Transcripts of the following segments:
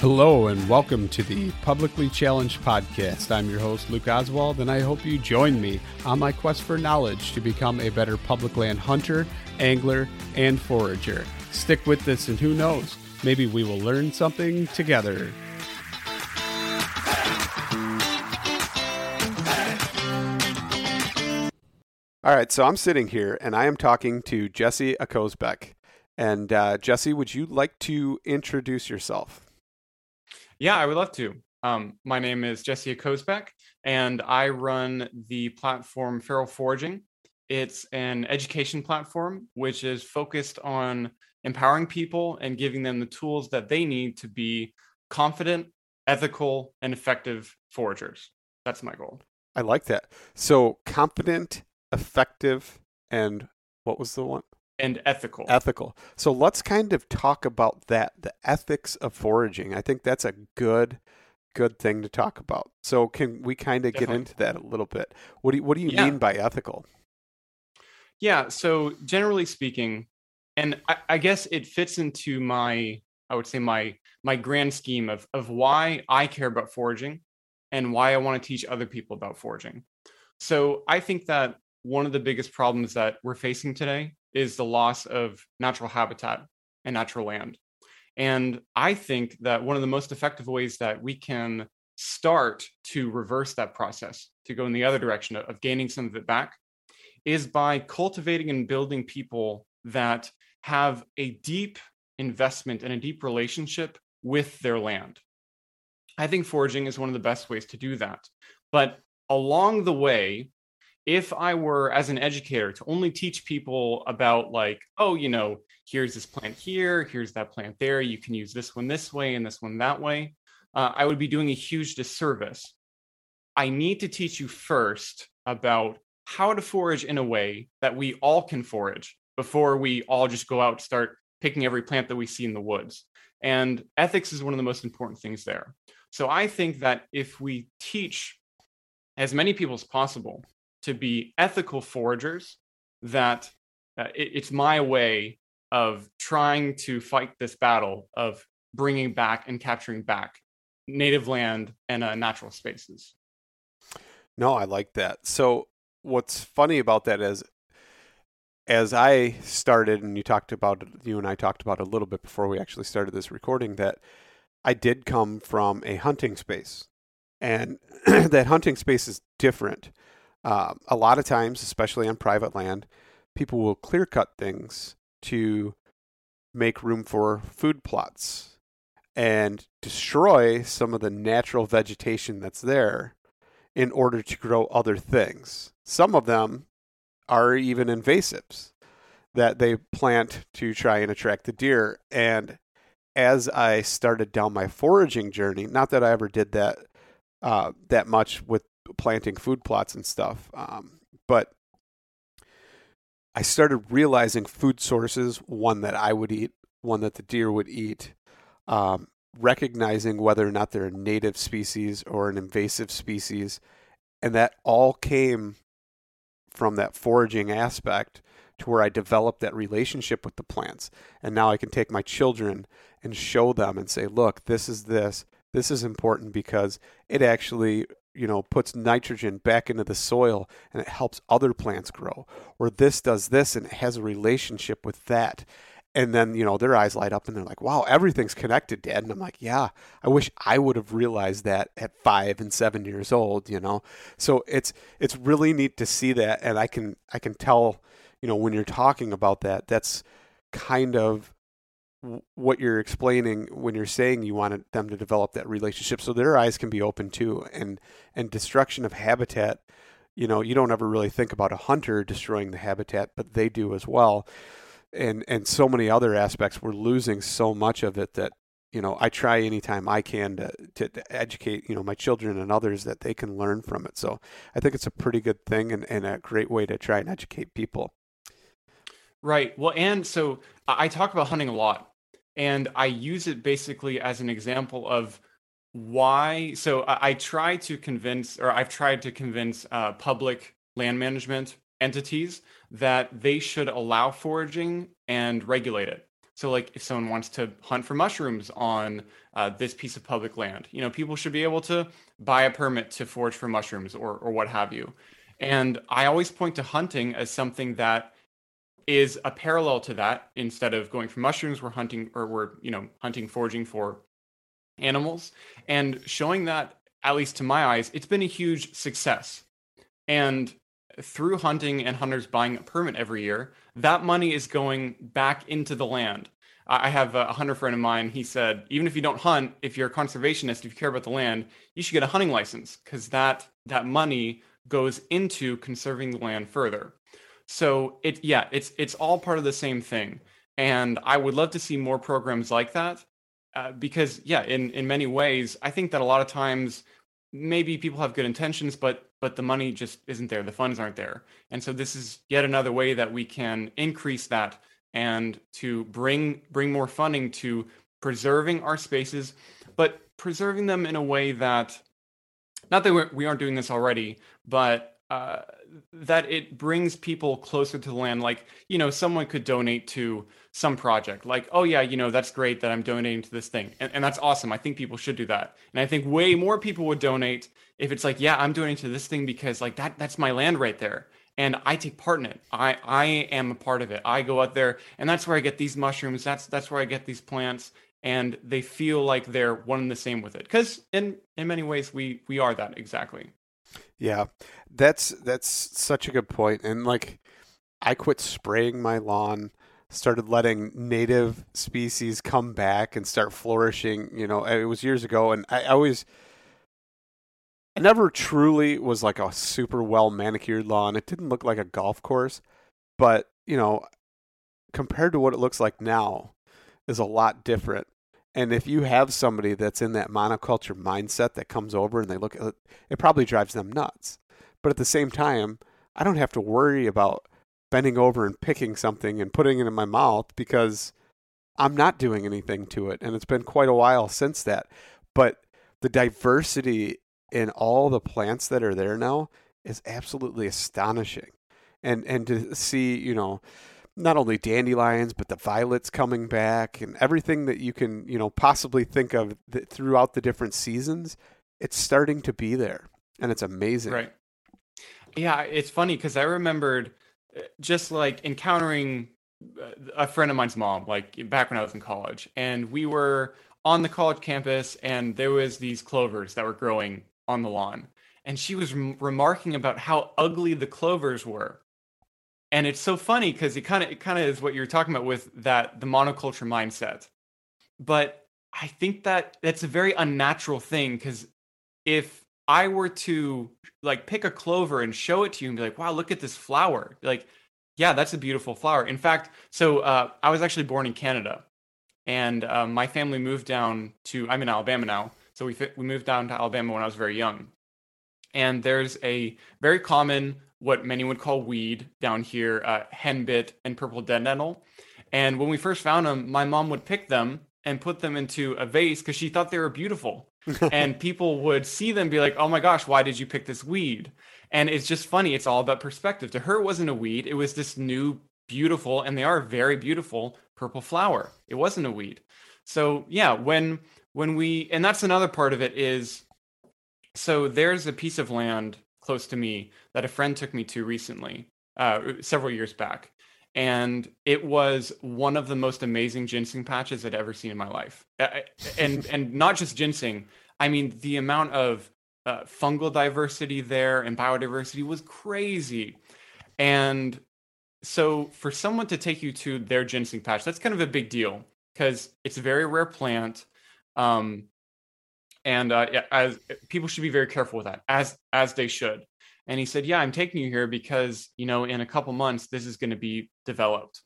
Hello, and welcome to the Publicly Challenged Podcast. I'm your host, Luke Oswald, and I hope you join me on my quest for knowledge to become a better public land hunter, angler, and forager. Stick with this, and who knows, maybe we will learn something together. All right, so I'm sitting here and I am talking to Jesse Akosbeck. And uh, Jesse, would you like to introduce yourself? Yeah, I would love to. Um, my name is Jesse Akosbeck, and I run the platform Feral Foraging. It's an education platform which is focused on empowering people and giving them the tools that they need to be confident, ethical, and effective foragers. That's my goal. I like that. So, confident, effective, and what was the one? And ethical. Ethical. So let's kind of talk about that, the ethics of foraging. I think that's a good good thing to talk about. So can we kind of get into that a little bit? What do you, what do you yeah. mean by ethical? Yeah, so generally speaking, and I, I guess it fits into my I would say my my grand scheme of of why I care about foraging and why I want to teach other people about foraging. So I think that one of the biggest problems that we're facing today is the loss of natural habitat and natural land. And I think that one of the most effective ways that we can start to reverse that process, to go in the other direction of gaining some of it back, is by cultivating and building people that have a deep investment and a deep relationship with their land. I think foraging is one of the best ways to do that. But along the way, if I were as an educator to only teach people about like, oh, you know, here's this plant here, here's that plant there, you can use this one this way and this one that way, uh, I would be doing a huge disservice. I need to teach you first about how to forage in a way that we all can forage before we all just go out and start picking every plant that we see in the woods. And ethics is one of the most important things there. So I think that if we teach as many people as possible to be ethical foragers that uh, it, it's my way of trying to fight this battle of bringing back and capturing back native land and uh, natural spaces. No, I like that. So, what's funny about that is, as I started, and you talked about, you and I talked about a little bit before we actually started this recording, that I did come from a hunting space, and that hunting space is different uh, a lot of times, especially on private land, people will clear cut things to make room for food plots and destroy some of the natural vegetation that's there in order to grow other things. Some of them are even invasives that they plant to try and attract the deer. And as I started down my foraging journey, not that I ever did that uh, that much with planting food plots and stuff, um, but I started realizing food sources, one that I would eat, one that the deer would eat, um, recognizing whether or not they're a native species or an invasive species. And that all came from that foraging aspect to where I developed that relationship with the plants. And now I can take my children and show them and say, look, this is this. This is important because it actually you know puts nitrogen back into the soil and it helps other plants grow. Or this does this and it has a relationship with that. And then you know their eyes light up and they're like wow everything's connected dad. And i'm like yeah i wish i would have realized that at five and seven years old you know? So it's it's really neat to see that. And i can i can tell you know when you're talking about that that's kind of what you're explaining when you're saying you wanted them to develop that relationship so their eyes can be open too and and destruction of habitat you know you don't ever really think about a hunter destroying the habitat but they do as well. And and so many other aspects we're losing so much of it that you know I try anytime I can to, to, to educate you know my children and others that they can learn from it. So I think it's a pretty good thing and, and a great way to try and educate people. Right. Well, and so I talk about hunting a lot and I use it basically as an example of why. So I, I try to convince, or I've tried to convince uh, public land management entities that they should allow foraging and regulate it. So, like, if someone wants to hunt for mushrooms on uh, this piece of public land, you know, people should be able to buy a permit to forage for mushrooms or, or what have you. And I always point to hunting as something that is a parallel to that. Instead of going for mushrooms, we're hunting or we're, you know, hunting, foraging for animals and showing that, at least to my eyes, it's been a huge success. And through hunting and hunters buying a permit every year, that money is going back into the land. I have a hunter friend of mine. He said, even if you don't hunt, if you're a conservationist, if you care about the land, you should get a hunting license because that that money goes into conserving the land further. So it yeah, it's it's all part of the same thing. And I would love to see more programs like that. Uh, because yeah, in in many ways, I think that a lot of times maybe people have good intentions, but but the money just isn't there. The funds aren't there. And so this is yet another way that we can increase that and to bring bring more funding to preserving our spaces, but preserving them in a way that not that we're, we aren't doing this already, but uh, that it brings people closer to the land. Like, you know, someone could donate to some project. Like, oh yeah, you know, that's great that I'm donating to this thing, and, and that's awesome. I think people should do that, and I think way more people would donate if it's like, yeah, I'm donating to this thing because like that that's my land right there, and I take part in it. I I am a part of it. I go out there, and that's where I get these mushrooms. That's that's where I get these plants, and they feel like they're one and the same with it. Because in in many ways, we we are that exactly. Yeah, that's that's such a good point. And like, I quit spraying my lawn, started letting native species come back and start flourishing. You know, it was years ago, and I always, I never truly was like a super well manicured lawn. It didn't look like a golf course, but you know, compared to what it looks like now, is a lot different. And if you have somebody that's in that monoculture mindset that comes over and they look at it, it probably drives them nuts. But at the same time, I don't have to worry about bending over and picking something and putting it in my mouth because I'm not doing anything to it. And it's been quite a while since that. But the diversity in all the plants that are there now is absolutely astonishing. And and to see, you know, not only dandelions but the violets coming back and everything that you can you know possibly think of throughout the different seasons it's starting to be there and it's amazing. Right. Yeah it's funny because i remembered uh, just like encountering uh, a friend of mine's mom like back when i was in college and we were on the college campus and there was these clovers that were growing on the lawn and she was remarking about how ugly the clovers were and it's so funny because it kind of it kind of is what you're talking about with that the monoculture mindset but i think that that's a very unnatural thing because if i were to like pick a clover and show it to you and be like wow look at this flower like yeah that's a beautiful flower in fact so uh, i was actually born in canada and um, my family moved down to. I'm in Alabama now, so we we moved down to Alabama when I was very young. And there's a very common, what many would call weed down here, uh, henbit and purple dead nettle. And when we first found them, my mom would pick them and put them into a vase because she thought they were beautiful. and people would see them be like, oh my gosh, why did you pick this weed? And it's just funny. It's all about perspective. To her, it wasn't a weed. It was this new, beautiful, and they are very beautiful purple flower. It wasn't a weed. So yeah, when when we and that's another part of it is so there's a piece of land close to me that a friend took me to recently, uh, several years back. And it was one of the most amazing ginseng patches I'd ever seen in my life. And and not just ginseng. I mean, the amount of uh, fungal diversity there and biodiversity was crazy. And so for someone to take you to their ginseng patch, that's kind of a big deal because it's a very rare plant. Um, and uh, yeah, as people should be very careful with that, as as they should. And he said, "Yeah, I'm taking you here because you know in a couple months this is going to be developed,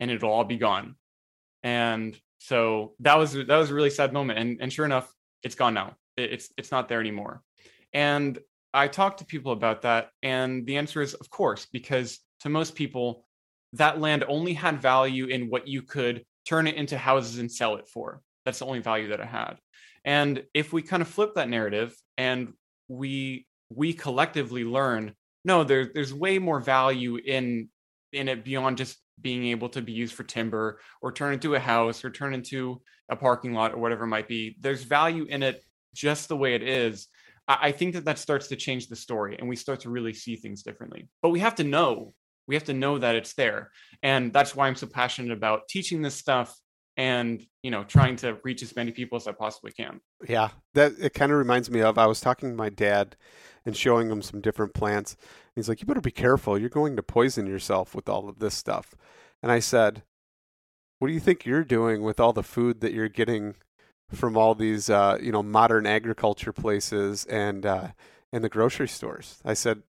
and it'll all be gone." And so that was that was a really sad moment. And and sure enough, it's gone now. It's it's not there anymore. And I talked to people about that, and the answer is, of course, because to most people, that land only had value in what you could turn it into houses and sell it for. That's the only value that it had. And if we kind of flip that narrative and we we collectively learn, no, there, there's way more value in in it beyond just being able to be used for timber or turn into a house or turn into a parking lot or whatever it might be. There's value in it just the way it is. I, I think that that starts to change the story and we start to really see things differently. But we have to know we have to know that it's there and that's why i'm so passionate about teaching this stuff and you know trying to reach as many people as i possibly can. Yeah that it kind of reminds me of i was talking to my dad and showing him some different plants he's like you better be careful you're going to poison yourself with all of this stuff. And i said what do you think you're doing with all the food that you're getting from all these uh, you know modern agriculture places and uh, and the grocery stores? I said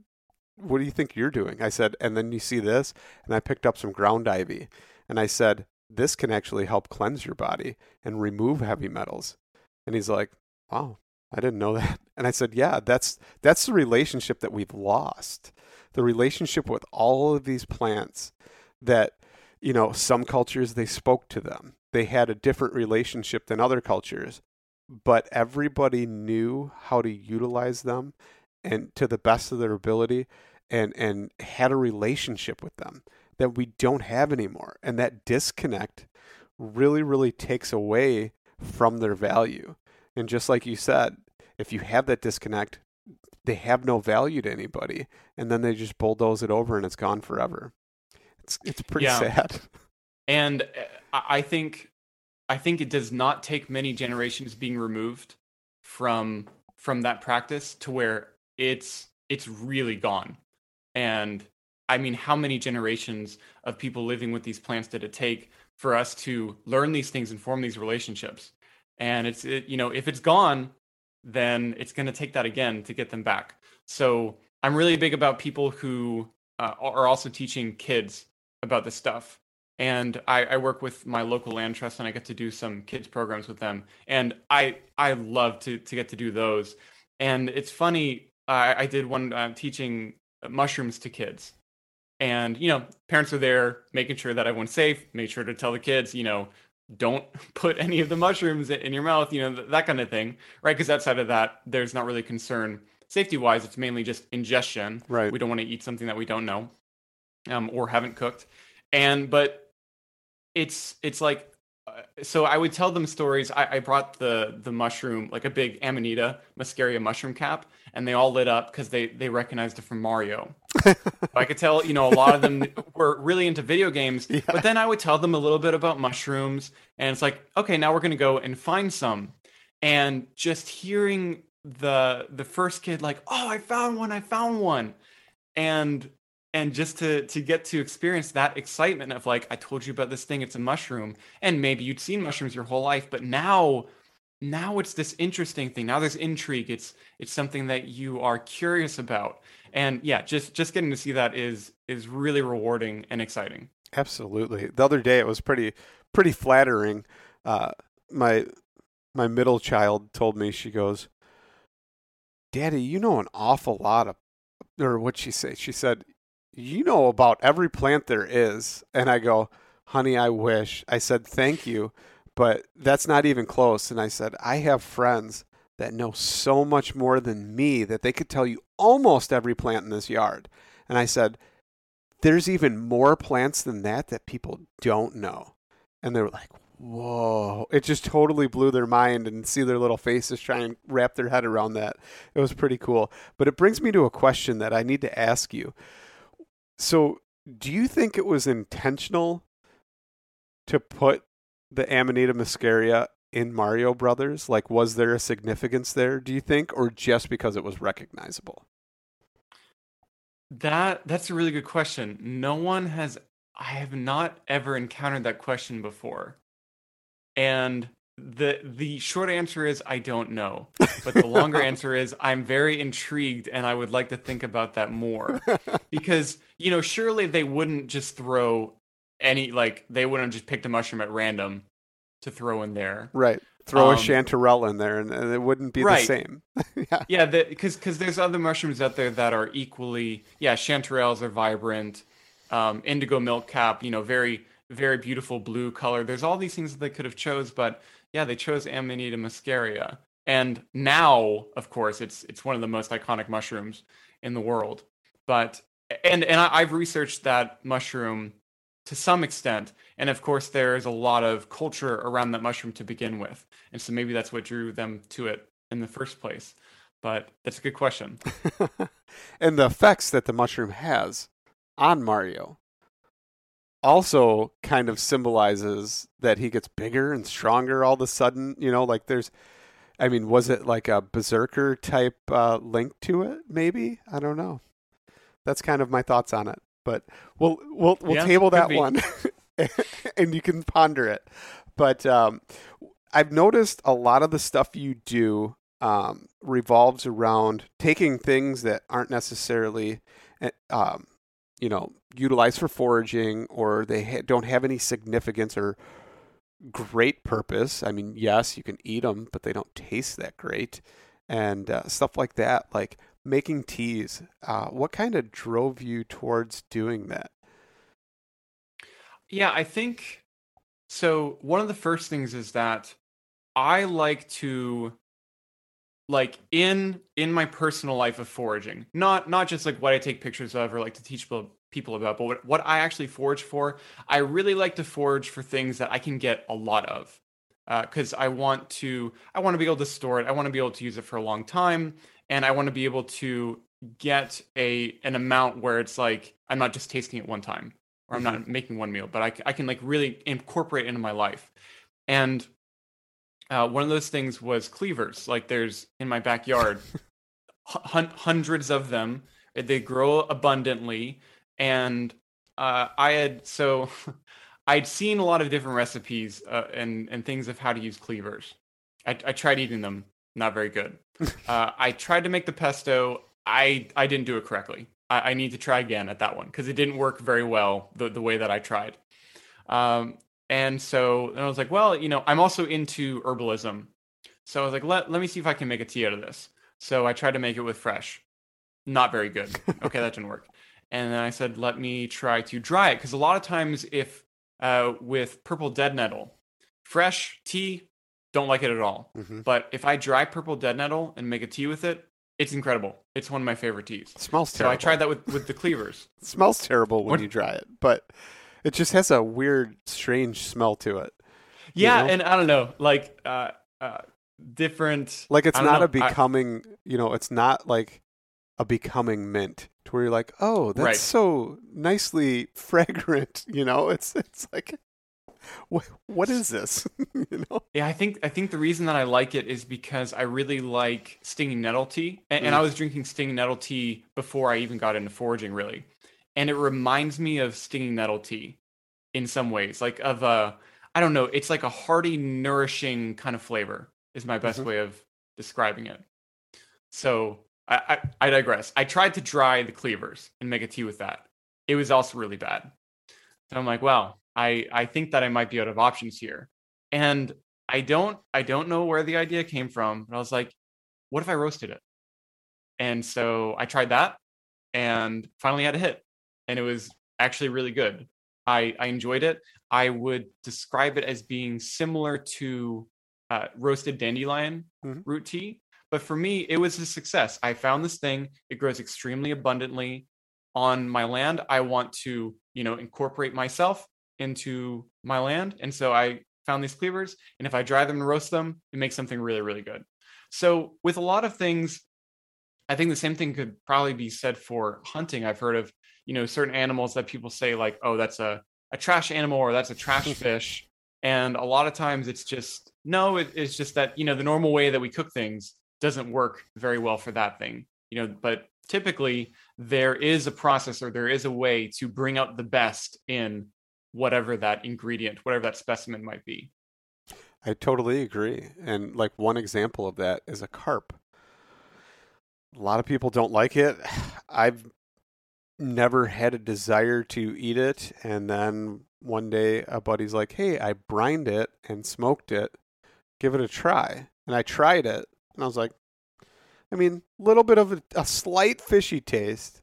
what do you think you're doing? I said, and then you see this, and I picked up some ground ivy, and I said, this can actually help cleanse your body and remove heavy metals. And he's like, wow, I didn't know that. And I said, yeah, that's that's the relationship that we've lost. The relationship with all of these plants that, you know, some cultures they spoke to them. They had a different relationship than other cultures, but everybody knew how to utilize them and to the best of their ability and and had a relationship with them that we don't have anymore and that disconnect really really takes away from their value and just like you said if you have that disconnect they have no value to anybody and then they just bulldoze it over and it's gone forever it's it's pretty yeah. sad and uh, i think i think it does not take many generations being removed from from that practice to where it's it's really gone. And I mean, how many generations of people living with these plants did it take for us to learn these things and form these relationships? And it's it, you know, if it's gone, then it's going to take that again to get them back. So I'm really big about people who uh, are also teaching kids about this stuff. And I, I, work with my local land trust, and I get to do some kids programs with them. And I I love to to get to do those. And it's funny I, I did one uh, teaching mushrooms to kids, and you know, parents are there making sure that everyone's safe. Make sure to tell the kids, you know, don't put any of the mushrooms in your mouth, you know, that kind of thing, right? Because outside of that, there's not really concern safety wise. It's mainly just ingestion. Right. We don't want to eat something that we don't know, um, or haven't cooked, and but it's it's like so I would tell them stories. I, I, brought the the mushroom, like a big Amanita muscaria mushroom cap, and they all lit up because they they recognized it from Mario. I could tell, you know, a lot of them were really into video games. Yeah. But then I would tell them a little bit about mushrooms, and it's like, okay, now we're gonna go and find some. And just hearing the the first kid like, oh, I found one, I found one, and and just to to get to experience that excitement of like i told you about this thing it's a mushroom and maybe you'd seen mushrooms your whole life but now now it's this interesting thing. Now there's intrigue. It's it's something that you are curious about. And yeah just just getting to see that is is really rewarding and exciting. Absolutely. The other day it was pretty pretty flattering. Uh, my my middle child told me she goes, "Daddy, you know an awful lot of," or what she say? She said, "You know about every plant there is," and I go, "Honey, I wish." I said, "Thank you." But that's not even close. And I said, I have friends that know so much more than me that they could tell you almost every plant in this yard. And I said, there's even more plants than that that people don't know. And they were like, whoa. It just totally blew their mind and see their little faces try and wrap their head around that. It was pretty cool. But it brings me to a question that I need to ask you. So, do you think it was intentional to put the Amanita muscaria in Mario Brothers? Like, was there a significance there, do you think, or just because it was recognizable? That that's a really good question. No one has I have not ever encountered that question before. And the the short answer is I don't know. But the longer answer is I'm very intrigued and I would like to think about that more. Because, you know, surely they wouldn't just throw any like they wouldn't just pick the mushroom at random to throw in there. Right. Throw Um, a chanterelle in there and, and it wouldn't be Right. the same. yeah. Yeah, because because there's other mushrooms out there that are equally yeah chanterelles are vibrant, um, indigo milk cap you know very very beautiful blue color. There's all these things that they could have chose, but yeah, they chose Amanita muscaria, and now of course it's it's one of the most iconic mushrooms in the world. But and and I, I've researched that mushroom to some extent, and of course there's a lot of culture around that mushroom to begin with, and so maybe that's what drew them to it in the first place. But that's a good question. and the effects that the mushroom has on Mario also kind of symbolizes that he gets bigger and stronger all of a sudden. You know, like there's, I mean, was it like a berserker type uh, link to it? Maybe I don't know. That's kind of my thoughts on it. But we'll we'll we'll Yeah, table that be. one, and you can ponder it. But um, I've noticed a lot of the stuff you do um, revolves around taking things that aren't necessarily, eh, um, you know, utilized for foraging or they ha- don't have any significance or great purpose. I mean, yes, you can eat them, but they don't taste that great, and uh, stuff like that. Like making teas. Uh, what kind of drove you towards doing that? Yeah, I think so. One of the first things is that I like to like in in my personal life of foraging, not not just like what I take pictures of or like to teach people about, but what, what I actually forage for. I really like to forage for things that I can get a lot of. Uh, because I want to, I want to be able to store it. I want to be able to use it for a long time, and I want to be able to get a an amount where it's like I'm not just tasting it one time or I'm not mm-hmm. making one meal, but I, I can like really incorporate it into my life. And uh, one of those things was cleavers. Like there's in my backyard, hun- hundreds of them. They grow abundantly, and uh, I had so I'd seen a lot of different recipes uh, and and things of how to use cleavers. I, I tried eating them, not very good. uh, I tried to make the pesto. I I didn't do it correctly. I, I need to try again at that one because it didn't work very well the the way that I tried. Um, and so and I was like, well, you know, I'm also into herbalism, so I was like, let let me see if I can make a tea out of this. So I tried to make it with fresh, not very good. Okay, that didn't work. And then I said, let me try to dry it because a lot of times, if uh, with purple dead nettle, fresh tea, don't like it at all. Mhm. But if I dry purple dead nettle and make a tea with it, it's incredible. It's one of my favorite teas. smells terrible. So. I tried that with with the cleavers. It smells terrible when What- you dry it, but it just has a weird, strange smell to it. You Yeah, know? and I don't know, like uh, uh, different. Like it's not a know, I- becoming, you know, it's not like a becoming mint to where you're like, oh, that's Right. so nicely fragrant. You know, it's it's like, what what is this? you know, Yeah, I think I think the reason that I like it is because I really like stinging nettle tea, and, and I Mm. was drinking stinging nettle tea before I even got into foraging, really, and it reminds me of stinging nettle tea in some ways, like of a I don't know, it's like a hearty, nourishing kind of flavor is my best Mhm. way of describing it. So I, I I digress. I tried to dry the cleavers and make a tea with that. It was also really bad. So I'm like, well, I I think that I might be out of options here. And I don't I don't know where the idea came from, but I was like, what if I roasted it? And so I tried that and finally had a hit. And it was actually really good. I, I enjoyed it. I would describe it as being similar to uh, roasted dandelion Mhm. root tea. But for me, it was a success. I found this thing. It grows extremely abundantly on my land. I want to, you know, incorporate myself into my land. And so I found these cleavers. And if I dry them and roast them, it makes something really, really good. So with a lot of things, I think the same thing could probably be said for hunting. I've heard of, you know, certain animals that people say like, oh, that's a, a trash animal or that's a trash mm-hmm. fish. And a lot of times it's just, no, it, it's just that, you know, the normal way that we cook things doesn't work very well for that thing, you know, but typically there is a process or there is a way to bring out the best in whatever that ingredient, whatever that specimen might be. I totally agree. And like one example of that is a carp. A lot of people don't like it. I've never had a desire to eat it. And then one day a buddy's like, hey, I brined it and smoked it. Give it a try. And I tried it. And I was like, I mean, a little bit of a, a slight fishy taste,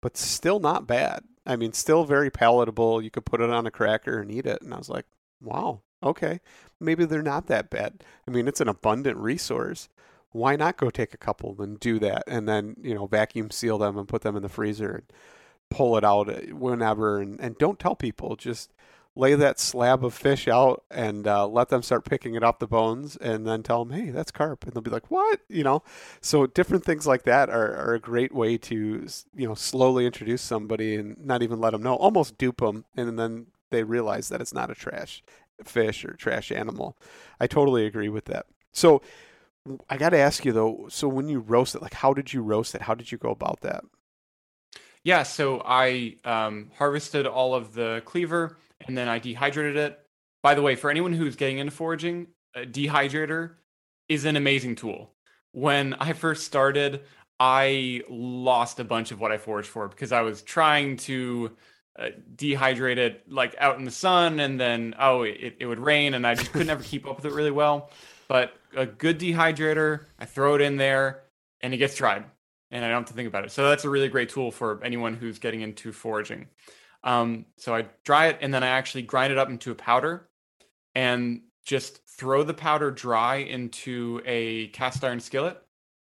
but still not bad. I mean, still very palatable. You could put it on a cracker and eat it. And I was like, wow, okay maybe they're not that bad. I mean, it's an abundant resource. Why not go take a couple and do that, and then you know vacuum seal them and put them in the freezer and pull it out whenever, and, and don't tell people. Just lay that slab of fish out and uh, let them start picking it off the bones, and then tell them, hey, that's carp, and they'll be like, what? You know. So different things like that are, are a great way to you know slowly introduce somebody and not even let them know, almost dupe them, and then they realize that it's not a trash fish or trash animal. I totally agree with that. So I got to ask you though. So when you roast it, like how did you roast it? How did you go about that? Yeah, so I um, harvested all of the cleaver and then I dehydrated it. By the way, for anyone who's getting into foraging, a dehydrator is an amazing tool. When I first started, I lost a bunch of what I foraged for because I was trying to uh, dehydrate it like out in the sun and then oh it, it would rain and i just could never keep up with it really well but a good dehydrator i throw it in there and it gets dried and i don't have to think about it. So that's a really great tool for anyone who's getting into foraging. Um, so i dry it and then i actually grind it up into a powder and just throw the powder dry into a cast iron skillet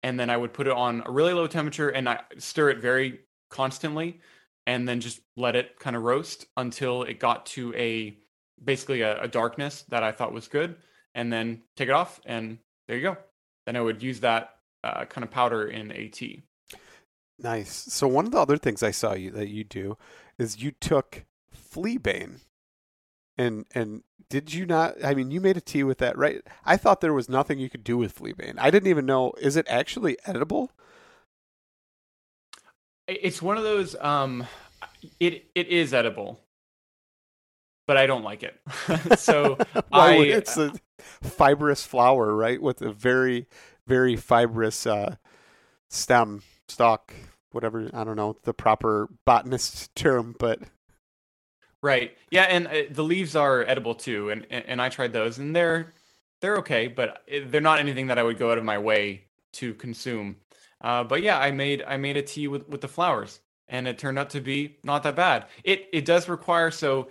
and then i would put it on a really low temperature and i stir it very constantly and then just let it kind of roast until it got to a basically a, a, darkness that I thought was good, and then take it off, and there you go. Then I would use that uh, kind of powder in a tea. Nice. So one of the other things I saw you that you do is you took fleabane, and and did you not? I mean, you made a tea with that, right? I thought there was nothing you could do with fleabane. I didn't even know. Is it actually edible? It's one of those. Um, it it is edible, but I don't like it. so I, it's a fibrous flower, right, with a very very fibrous uh, stem stalk. Whatever I don't know the proper botanist term, but right, yeah, and uh, the leaves are edible too, and, and I tried those, and they're they're okay, but they're not anything that I would go out of my way to consume. Uh, but yeah, I made I made a tea with with the flowers, and it turned out to be not that bad. It it does require so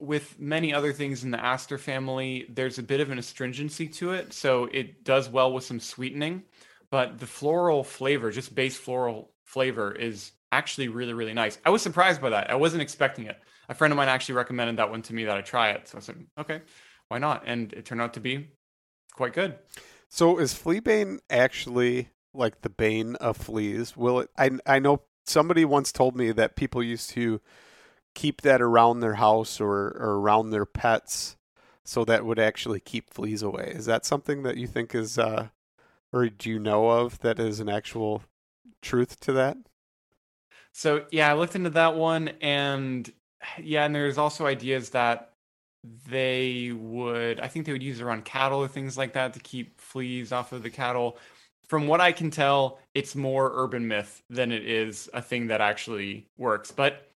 with many other things in the aster family, there's a bit of an astringency to it, so it does well with some sweetening. But the floral flavor, just base floral flavor, is actually really really nice. I was surprised by that. I wasn't expecting it. A friend of mine actually recommended that one to me that I try it, so I said, okay, why not? And it turned out to be quite good. So is fleabane actually like the bane of fleas? Will it? I I know somebody once told me that people used to keep that around their house or, or around their pets, so that would actually keep fleas away. Is that something that you think is, uh, or do you know of that is an actual truth to that? So yeah, I looked into that one, and yeah, and there's also ideas that they would, I think they would use around cattle or things like that to keep fleas off of the cattle from what I can tell, it's more urban myth than it is a thing that actually works. But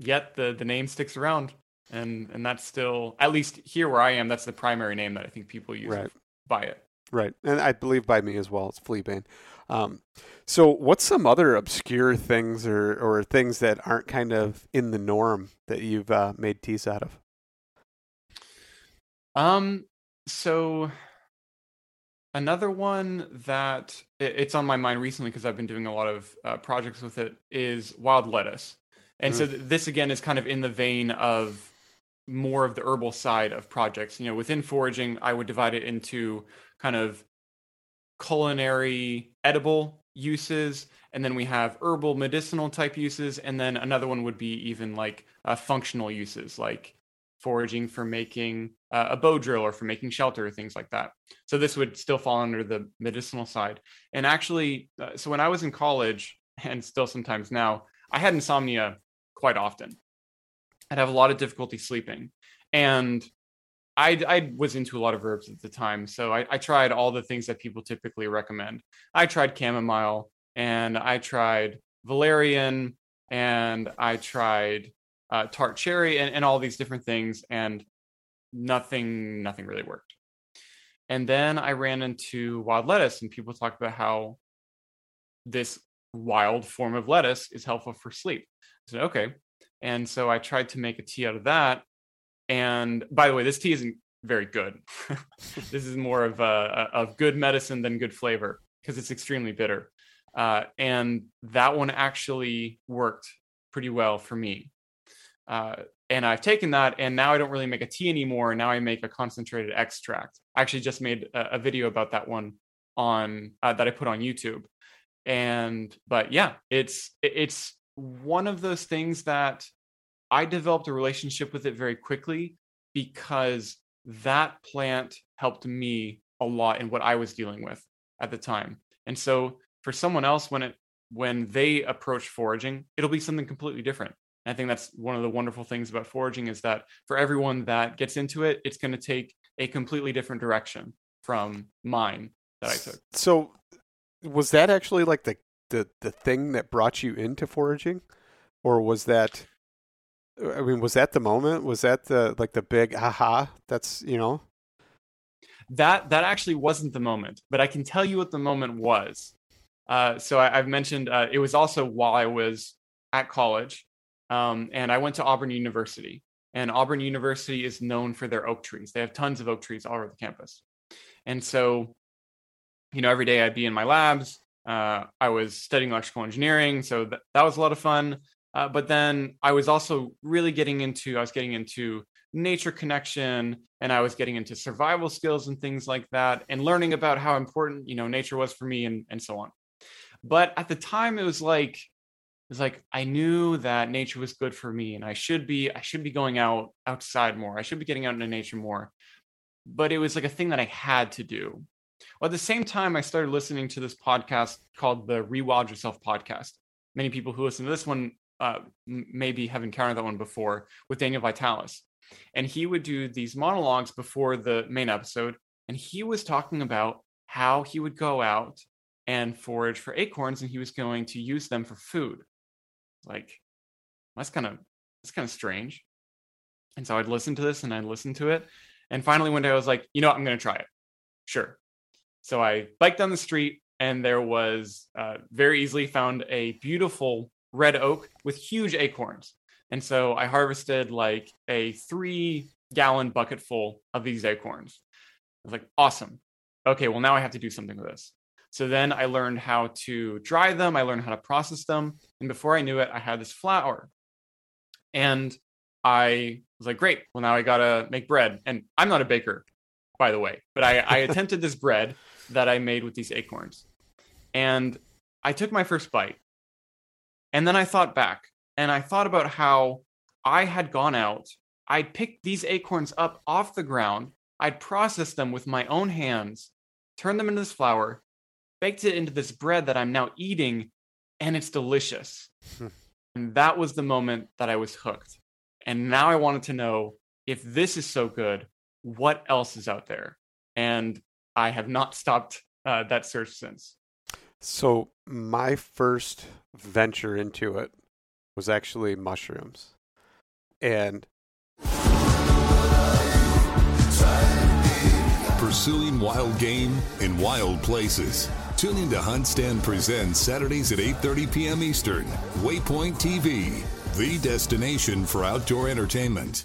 yet the the name sticks around. and and that's still at least here where I am. That's the primary name that I think people use Right. by it. Right, and I believe by me as well. It's Fleabane. Um, so, what's some other obscure things or or things that aren't kind of in the norm that you've uh, made teas out of? Um, so another one that it's on my mind recently because I've been doing a lot of uh, projects with it is wild lettuce, and so th- this again is kind of in the vein of more of the herbal side of projects. You know, within foraging, I would divide it into kind of culinary edible uses and then we have herbal medicinal type uses and then another one would be even like uh, functional uses like foraging for making uh, a bow drill or for making shelter or things like that. So this would still fall under the medicinal side. And actually uh, so when i was in college and still sometimes now i had insomnia quite often i'd have a lot of difficulty sleeping and I, I was into a lot of herbs at the time, so I, I tried all the things that people typically recommend. I tried chamomile, and I tried valerian, and I tried uh, tart cherry, and, and all these different things, and nothing nothing really worked. And then I ran into wild lettuce, and people talk about how this wild form of lettuce is helpful for sleep. Said, okay. And so I tried to make a tea out of that. And by the way, this tea isn't very good. this is more of a, of good medicine than good flavor because it's extremely bitter. Uh, and that one actually worked pretty well for me. Uh, and I've taken that, and now I don't really make a tea anymore. Now I make a concentrated extract. I actually just made a, a video about that one on uh, that I put on YouTube. And but yeah, it's it's one of those things that I developed a relationship with it very quickly because that plant helped me a lot in what I was dealing with at the time. And so for someone else when it when they approach foraging, it'll be something completely different. And I think that's one of the wonderful things about foraging is that for everyone that gets into it, it's going to take a completely different direction from mine that I took. So, was that actually like the the the thing that brought you into foraging, or was that? I mean, was that the moment? Was that the like the big aha? That's you know. That that actually wasn't the moment, but I can tell you what the moment was. Uh, so I, have mentioned uh, it was also while I was at college, um, and I went to Auburn University. And Auburn University is known for their oak trees. They have tons of oak trees all over the campus. And so, you know, every day I'd be in my labs. Uh, I was studying electrical engineering, so th- that was a lot of fun. Uh, but then I was also really getting into I was getting into nature connection and I was getting into survival skills and things like that and learning about how important you know nature was for me and and so on. But at the time it was like it was like I knew that nature was good for me and I should be I should be going out outside more. I should be getting out into nature more. But it was like a thing that I had to do. Well, at the same time, I started listening to this podcast called the Rewild Yourself podcast. Many people who listen to this one uh, maybe have encountered that one before with Daniel Vitalis. And he would do these monologues before the main episode. And he was talking about how he would go out and forage for acorns and he was going to use them for food. Like, that's kind of that's kind of strange. And so I'd listen to this and I'd listen to it. And finally one day I was like, you know, what? I'm going to try it. Sure. So I biked down the street and there was uh, very easily found a beautiful red oak with huge acorns. And so I harvested like a three gallon bucket full of these acorns. I was like, awesome. Okay, well, now I have to do something with this. So then I learned how to dry them, I learned how to process them. And before I knew it, I had this flour. And I was like, great, well, now I gotta make bread. And I'm not a baker, by the way, but I, I attempted this bread that I made with these acorns. And I took my first bite and then I thought back and I thought about how I had gone out, I'd picked these acorns up off the ground, I'd processed them with my own hands, turned them into this flour, baked it into this bread that I'm now eating, and it's delicious. Hmm. and that was the moment that I was hooked. And now I wanted to know if this is so good, what else is out there? And I have not stopped uh, that search since. So, my first venture into it was actually mushrooms. And pursuing wild game in wild places. Tune in to Hunt Stand Presents Saturdays at 8:30 p.m. Eastern. Waypoint TV, the destination for outdoor entertainment.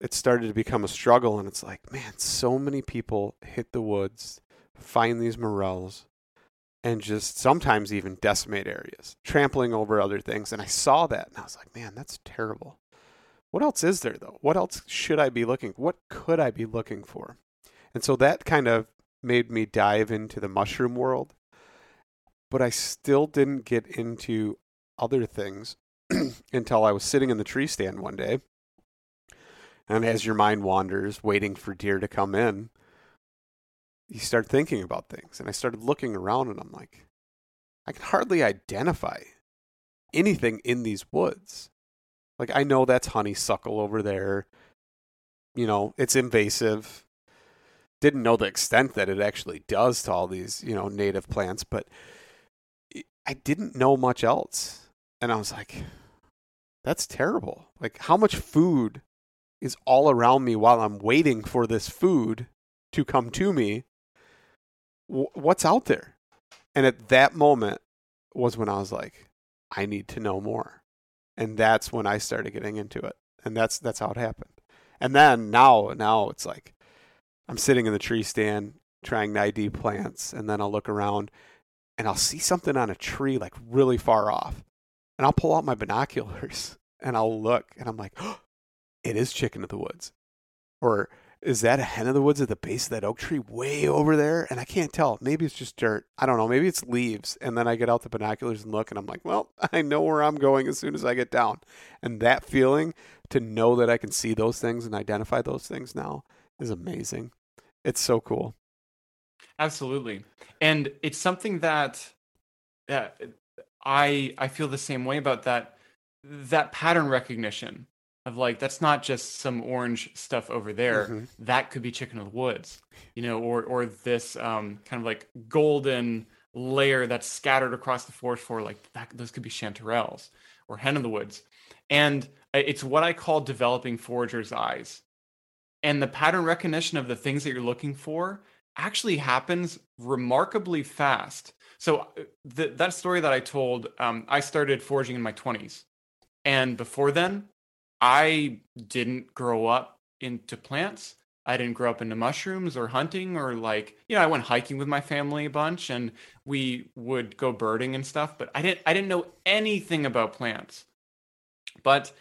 it started to become a struggle, and it's like, man, so many people hit the woods, find these morels, and just sometimes even decimate areas, trampling over other things. And I saw that, and I was like, man, that's terrible. What else is there, though? What else should I be looking? What could I be looking for? And so that kind of made me dive into the mushroom world, but I still didn't get into other things until I was sitting in the tree stand one day and as your mind wanders, waiting for deer to come in, you start thinking about things. And I started looking around and I'm like, I can hardly identify anything in these woods. Like, I know that's honeysuckle over there. You know, it's invasive. Didn't know the extent that it actually does to all these, you know, native plants, but I didn't know much else. And I was like, that's terrible. Like, how much food is all around me while I'm waiting for this food to come to me. W- what's out there? And at that moment was when I was like, I need to know more. And that's when I started getting into it. And that's that's how it happened. And then now now it's like I'm sitting in the tree stand trying to ID plants and then I'll look around and I'll see something on a tree like really far off. And I'll pull out my binoculars and I'll look and I'm like, oh, it is chicken of the woods. Or is that a hen of the woods at the base of that oak tree way over there? And I can't tell. Maybe it's just dirt. I don't know. Maybe it's leaves. And then I get out the binoculars and look, and I'm like, well, I know where I'm going as soon as I get down. And that feeling to know that I can see those things and identify those things now is amazing. It's so cool. Absolutely. And it's something that that I I feel the same way about that that pattern recognition of like that's not just some orange stuff over there. Mm-hmm. that could be chicken of the woods you know or or this um, kind of like golden layer that's scattered across the forest floor like that those could be chanterelles or hen of the woods. And it's what i call developing forager's eyes. And the pattern recognition of the things that you're looking for actually happens remarkably fast. So uh, the, that story that i told um, i started foraging in my 20s and before then I didn't grow up into plants. I didn't grow up into mushrooms or hunting or like, you know, I went hiking with my family a bunch and we would go birding and stuff, but I didn't I didn't know anything about plants. But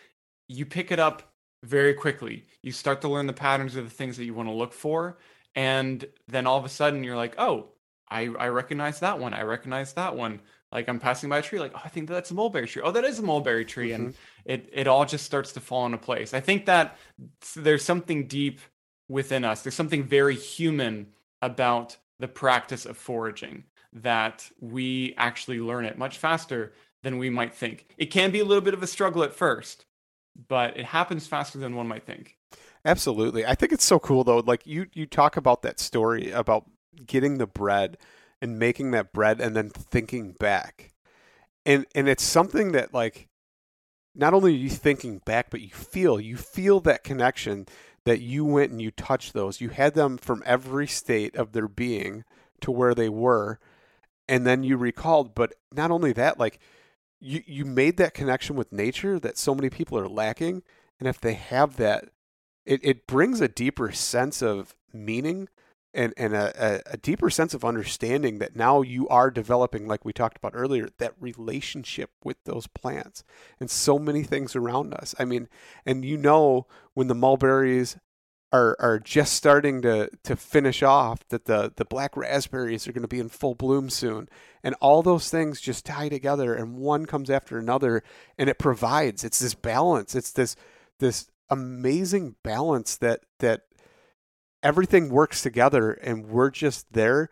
you pick it up very quickly. You start to learn the patterns of the things that you want to look for and then all of a sudden you're like, "Oh, I I recognize that one. I recognize that one." Like I'm passing by a tree, like, oh, I think that's a mulberry tree. Oh, that is a mulberry tree, mm-hmm. and it it all just starts to fall into place. I think that there's something deep within us. There's something very human about the practice of foraging that we actually learn it much faster than we might think. It can be a little bit of a struggle at first, but it happens faster than one might think. Absolutely. I think it's so cool though. Like you you talk about that story about getting the bread and making that bread and then thinking back. And and it's something that like not only are you thinking back, but you feel you feel that connection that you went and you touched those. You had them from every state of their being to where they were, and then you recalled. But not only that, like you you made that connection with nature that so many people are lacking. And if they have that, it, it brings a deeper sense of meaning and, and a, a, deeper sense of understanding that now you are developing, like we talked about earlier, that relationship with those plants and so many things around us. I mean, and you know when the mulberries are are just starting to to finish off that the the black raspberries are going to be in full bloom soon and all those things just tie together and one comes after another and it provides it's this balance it's this this amazing balance that that everything works together and we're just there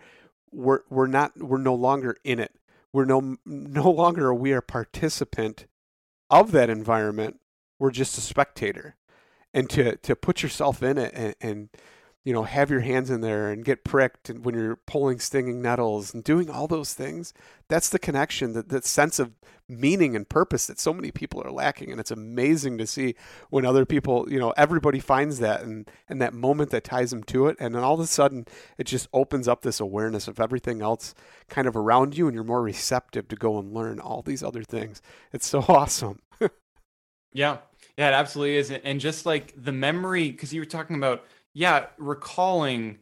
we're we're not we're no longer in it. We're no no longer we are participant of that environment. We're just a spectator. And to to put yourself in it and, and you know have your hands in there and get pricked and when you're pulling stinging nettles and doing all those things that's the connection that that sense of meaning and purpose that so many people are lacking. And it's amazing to see when other people you know everybody finds that and and that moment that ties them to it. And then all of a sudden it just opens up this awareness of everything else kind of around you and you're more receptive to go and learn all these other things. It's so awesome. Yeah. Yeah, it absolutely is. And just like the memory, because you were talking about, yeah, recalling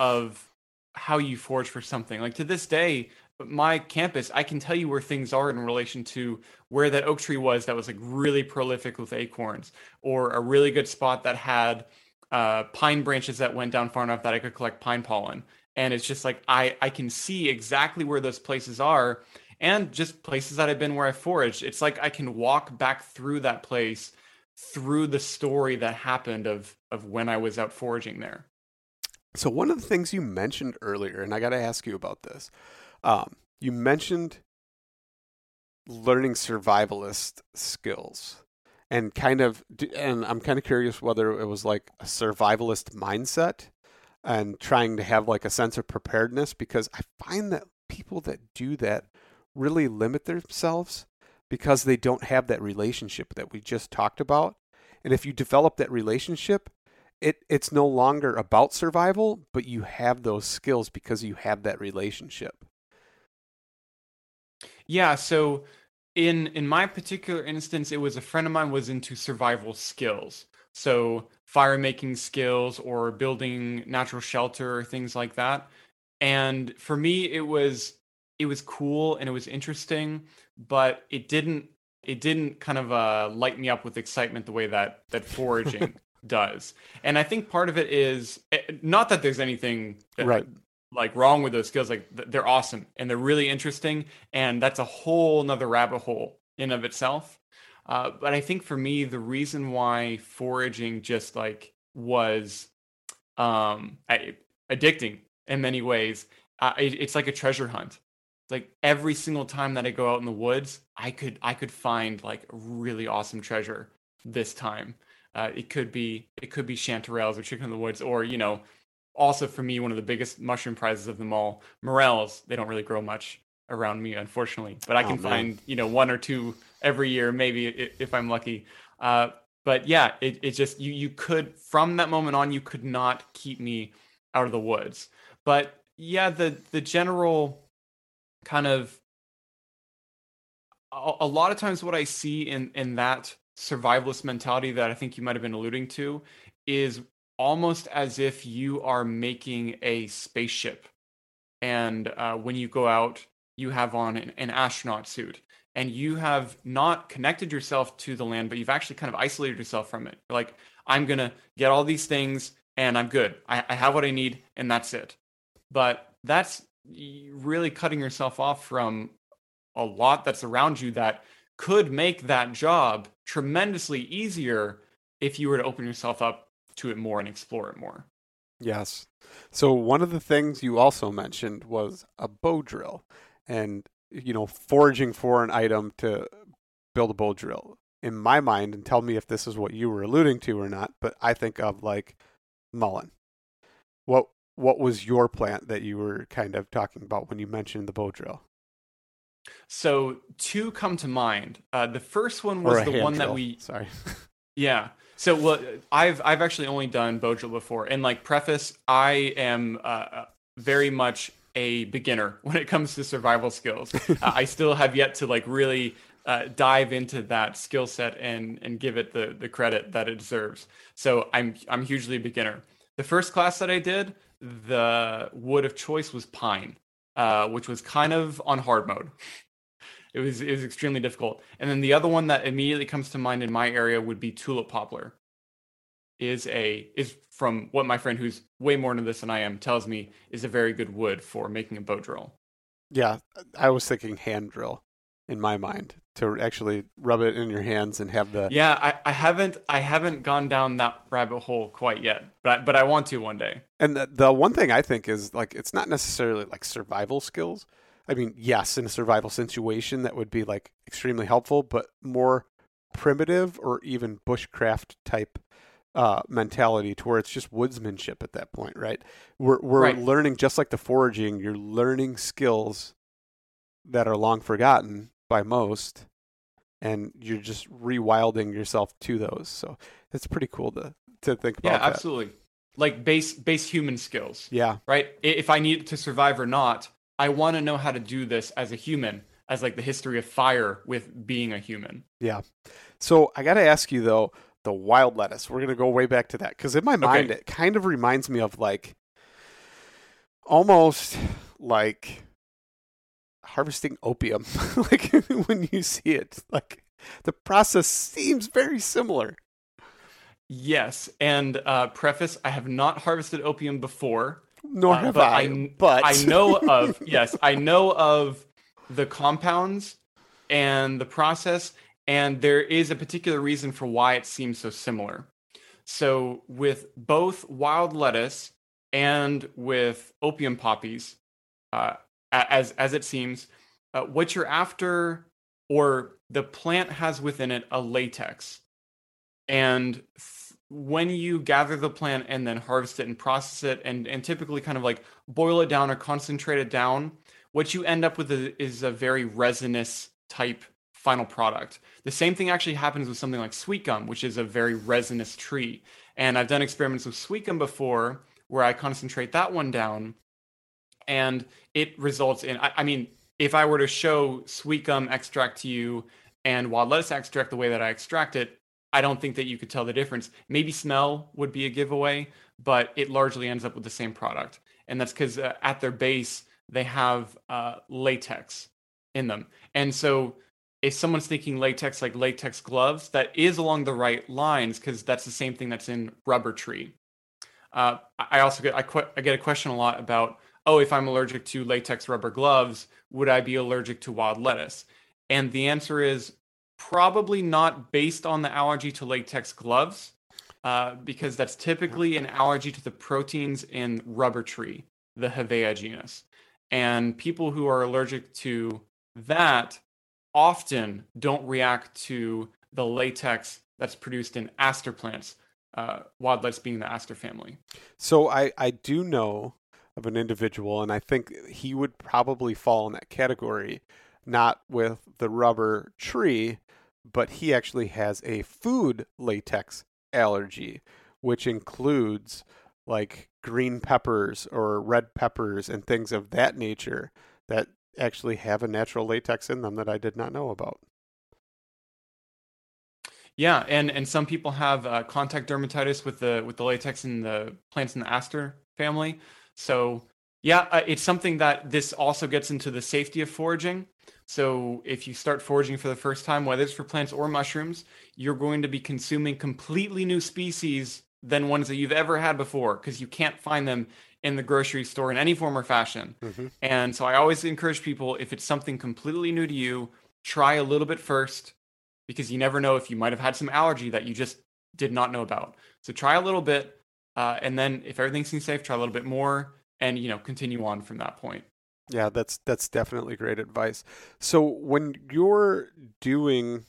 of how you forge for something. Like to this day, my campus, I can tell you where things are in relation to where that oak tree was that was like really prolific with acorns, or a really good spot that had uh, pine branches that went down far enough that I could collect pine pollen. And it's just like I I can see exactly where those places are, and just places that I've been where I foraged. It's like I can walk back through that place through the story that happened of of when I was out foraging there. So one of the things you mentioned earlier, and I got to ask you about this, um, you mentioned learning survivalist skills and kind of and i'm kind of curious whether it was like a survivalist mindset and trying to have like a sense of preparedness because i find that people that do that really limit themselves because they don't have that relationship that we just talked about. And if you develop that relationship, it, it's no longer about survival, but you have those skills because you have that relationship. Yeah, so in in my particular instance, it was a friend of mine was into survival skills. So fire making skills or building natural shelter, or things like that. And for me, it was it was cool and it was interesting, but it didn't it didn't kind of uh, light me up with excitement the way that that foraging does. And I think part of it is eh, not that there's anything that, right like wrong with those skills like they're awesome and they're really interesting and that's a whole nother rabbit hole in of itself uh, but i think for me the reason why foraging just like was um addicting in many ways uh, it, it's like a treasure hunt like every single time that I go out in the woods, I could I could find like really awesome treasure this time. Uh, it could be it could be chanterelles or chicken in the woods, or you know, also for me one of the biggest mushroom prizes of them all, morels. They don't really grow much around me, unfortunately, but I oh, can oh, find you know one or two every year, maybe if I'm lucky. Uh, but yeah, it it just you you could from that moment on you could not keep me out of the woods. But yeah, the the general kind of a, a lot of times what I see in in that survivalist mentality that I think you might have been alluding to is almost as if you are making a spaceship. And uh, when you go out, you have on an, an, astronaut suit and you have not connected yourself to the land, but you've actually kind of isolated yourself from it. You're like, I'm going to get all these things and I'm good. I, I have what I need and that's it. But that's really cutting yourself off from a lot that's around you that could make that job tremendously easier if you were to open yourself up to it more and explore it more. Yes. So one of the things you also mentioned was a bow drill and you know foraging for an item to build a bow drill. In my mind and tell me if this is what you were alluding to or not, but I think of like mullein. What what was your plant that you were kind of talking about when you mentioned the bow drill? So two come to mind. Uh, the first one was the one drill. that we. Sorry. yeah. So well, I've I've actually only done bow drill before, and like preface, I am uh, uh very much a beginner when it comes to survival skills. uh, I still have yet to like really uh, dive into that skill set and and give it the the credit that it deserves. So I'm I'm hugely a beginner. The first class that I did, the wood of choice was pine, uh, which was kind of on hard mode. It was it was extremely difficult. And then the other one that immediately comes to mind in my area would be tulip poplar. is a is from what my friend who's way more into this than I am tells me is a very good wood for making a bow drill. Yeah, I was thinking hand drill in my mind to actually rub it in your hands and have the Yeah, I, I haven't I haven't gone down that rabbit hole quite yet, but I, but I want to one day. And the, the one thing I think is like it's not necessarily like survival skills. I mean, yes, in a survival situation that would be like extremely helpful, but more primitive or even bushcraft type uh, mentality to where it's just woodsmanship at that point, right? We're we're Right. learning just like the foraging. You're learning skills that are long forgotten by most, and you're just rewilding yourself to those. So it's pretty cool to to think about. Yeah, that. absolutely. Like base base human skills. Yeah, right? If I need to survive or not, I want to know how to do this as a human, as like the history of fire with being a human. Yeah. So I got to ask you though, the wild lettuce. We're gonna go way back to that because in my mind it kind of reminds me of like almost like harvesting opium. like when you see it, like the process seems very similar. Yes, and uh, preface: I have not harvested opium before, Nor uh, have but I. kn- but I know of yes, I know of the compounds and the process, and there is a particular reason for why it seems so similar. So with both wild lettuce and with opium poppies, uh, as as it seems, uh, what you're after, or the plant has within it a latex, and th- when you gather the plant and then harvest it and process it, and and typically kind of like boil it down or concentrate it down, what you end up with is, is a very resinous type final product. The same thing actually happens with something like sweet gum, which is a very resinous tree. And I've done experiments with sweet gum before where I concentrate that one down and it results in, I, I mean, if I were to show sweet gum extract to you and wild lettuce extract the way that I extract it, I don't think that you could tell the difference. Maybe smell would be a giveaway, but it largely ends up with the same product. And that's because uh, at their base, they have uh, latex in them. And so if someone's thinking latex like latex gloves, that is along the right lines because that's the same thing that's in rubber tree. Uh, I also get I, I get a question a lot about oh if I'm allergic to latex rubber gloves, would I be allergic to wild lettuce? And the answer is probably not based on the allergy to latex gloves, uh, because that's typically an allergy to the proteins in rubber tree, the Hevea genus. And people who are allergic to that often don't react to the latex that's produced in aster plants, uh, wild lettuce being the aster family. So I, I do know of an individual, and I think he would probably fall in that category, not with the rubber tree, but he actually has a food latex allergy, which includes like green peppers or red peppers and things of that nature that actually have a natural latex in them that I did not know about. Yeah, and and some people have uh, contact dermatitis with the with the latex in the plants in the aster family. So yeah, uh, it's something that this also gets into the safety of foraging. So if you start foraging for the first time, whether it's for plants or mushrooms, you're going to be consuming completely new species than ones that you've ever had before because you can't find them in the grocery store in any form or fashion. And so I always encourage people if it's something completely new to you, try a little bit first because you never know if you might have had some allergy that you just did not know about. So try a little bit, uh, and then if everything seems safe, try a little bit more, and you know continue on from that point. Yeah, that's that's definitely great advice. So when you're doing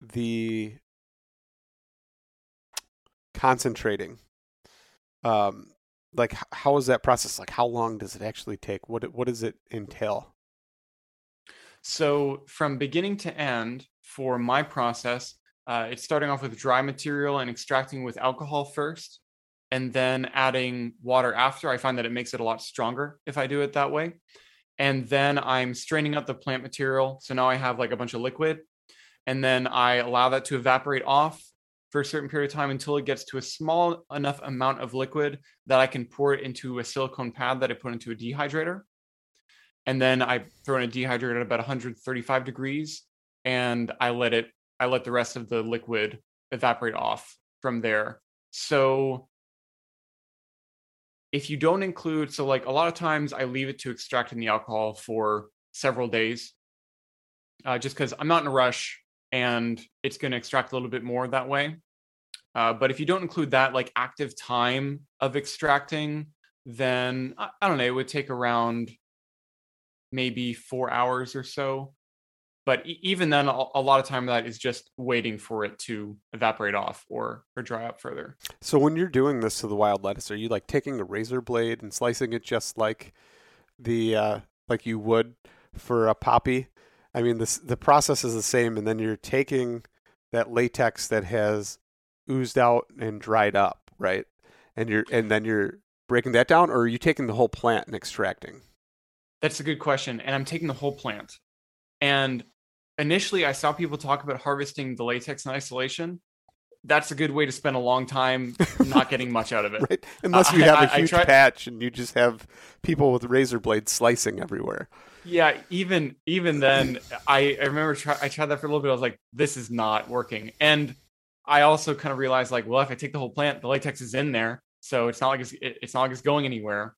the concentrating, um, like how is that process? Like how long does it actually take? What what does it entail? So from beginning to end for my process, uh, it's starting off with dry material and extracting with alcohol first, and then adding water after. I find that it makes it a lot stronger if I do it that way. And then I'm straining out the plant material. So now I have like a bunch of liquid. And then I allow that to evaporate off for a certain period of time until it gets to a small enough amount of liquid that I can pour it into a silicone pad that I put into a dehydrator and then I throw in a dehydrator at about 135 degrees, and I let it. I let the rest of the liquid evaporate off from there, So if you don't include, so like a lot of times I leave it to extract in the alcohol for several days, uh, just because I'm not in a rush and it's going to extract a little bit more that way. Uh, but if you don't include that like active time of extracting, then I, I don't know, it would take around maybe four hours or so. But e- even then, a, a lot of time that is just waiting for it to evaporate off or or dry up further. So when you're doing this to the wild lettuce, are you like taking a razor blade and slicing it just like the uh, like you would for a poppy? I mean, this the process is the same, and then you're taking that latex that has oozed out and dried up, right? And you're and then you're breaking that down, or are you taking the whole plant and extracting? That's a good question. And I'm taking the whole plant. And initially, I saw people talk about harvesting the latex in isolation. That's a good way to spend a long time not getting much out of it. Right? Unless you I- have I- a huge tried- patch and you just have people with razor blades slicing everywhere. Yeah, even even then, I, I remember try, I tried that for a little bit. I was like, this is not working. And I also kind of realized, like, well, if I take the whole plant, the latex is in there, so it's not like it's, it- it's not like it's going anywhere.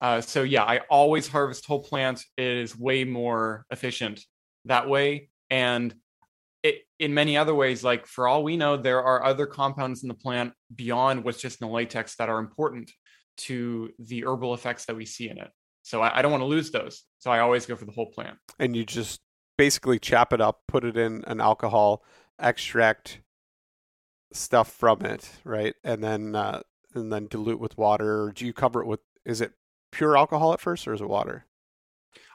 Uh, so yeah, I always harvest whole plant. It is way more efficient that way, and it, in many other ways, like for all we know, there are other compounds in the plant beyond what's just in the latex that are important to the herbal effects that we see in it. So I, I don't want to lose those. So I always go for the whole plant. and you just basically chop it up, put it in an alcohol, extract stuff from it, right? And then uh, and then dilute with water. Do you cover it with? Is it pure alcohol at first, or is it water?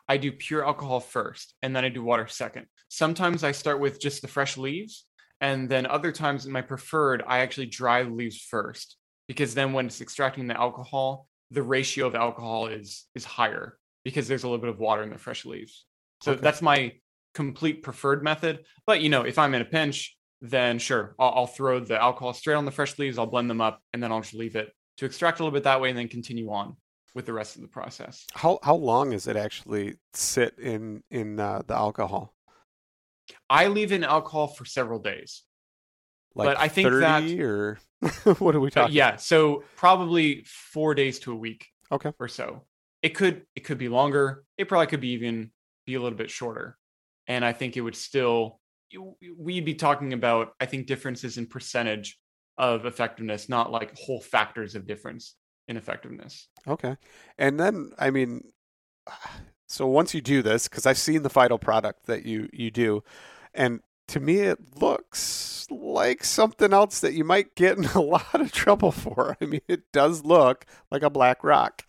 I do pure alcohol first, and then I do water second. Sometimes I start with just the fresh leaves, and then other times in my preferred, I actually dry the leaves first because then when it's extracting the alcohol, the ratio of alcohol is is higher because there's a little bit of water in the fresh leaves. So Okay. that's my complete preferred method. But you know, if I'm in a pinch, then sure, I'll, I'll throw the alcohol straight on the fresh leaves. I'll blend them up, and then I'll just leave it to extract a little bit that way, and then continue on with the rest of the process. How how long does it actually sit in in uh, the alcohol? I leave in alcohol for several days. Like But I think 30 that- or what are we Uh, talking? yeah, so probably four days to a week Okay. or so. It could it could be longer. It probably could be even be a little bit shorter. And I think it would still we'd be talking about I think differences in percentage of effectiveness, not like whole factors of difference in effectiveness. Okay. And then I mean so once you do this cuz I've seen the final product that you you do and to me it looks like something else that you might get in a lot of trouble for. I mean it does look like a black rock.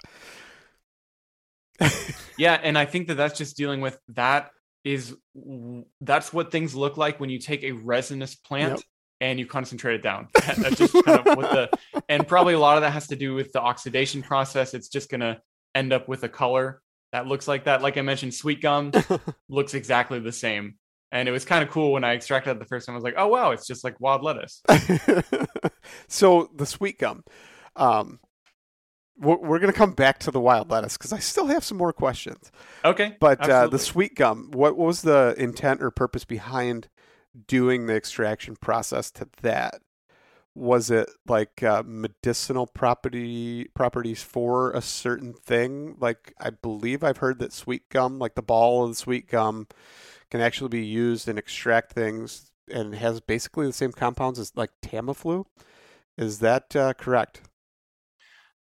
Yeah, and I think that that's just dealing with that is that's what things look like when you take a resinous plant Yep. And you concentrate it down. That- that's just kind of what the and probably a lot of that has to do with the oxidation process. It's just gonna end up with a color that looks like that. Like I mentioned, sweet gum looks exactly the same. And it was kind of cool when I extracted it the first time. I was like, oh wow, it's just like wild lettuce. so the sweet gum. Um we're, we're going to come back to the wild lettuce because I still have some more questions. Okay. But uh, the sweet gum, what was the intent or purpose behind doing the extraction process to that? Was it like uh, medicinal property properties for a certain thing? Like I believe I've heard that sweet gum, like the ball of the sweet gum, can actually be used and extract things, and has basically the same compounds as like Tamiflu. Is that uh, correct?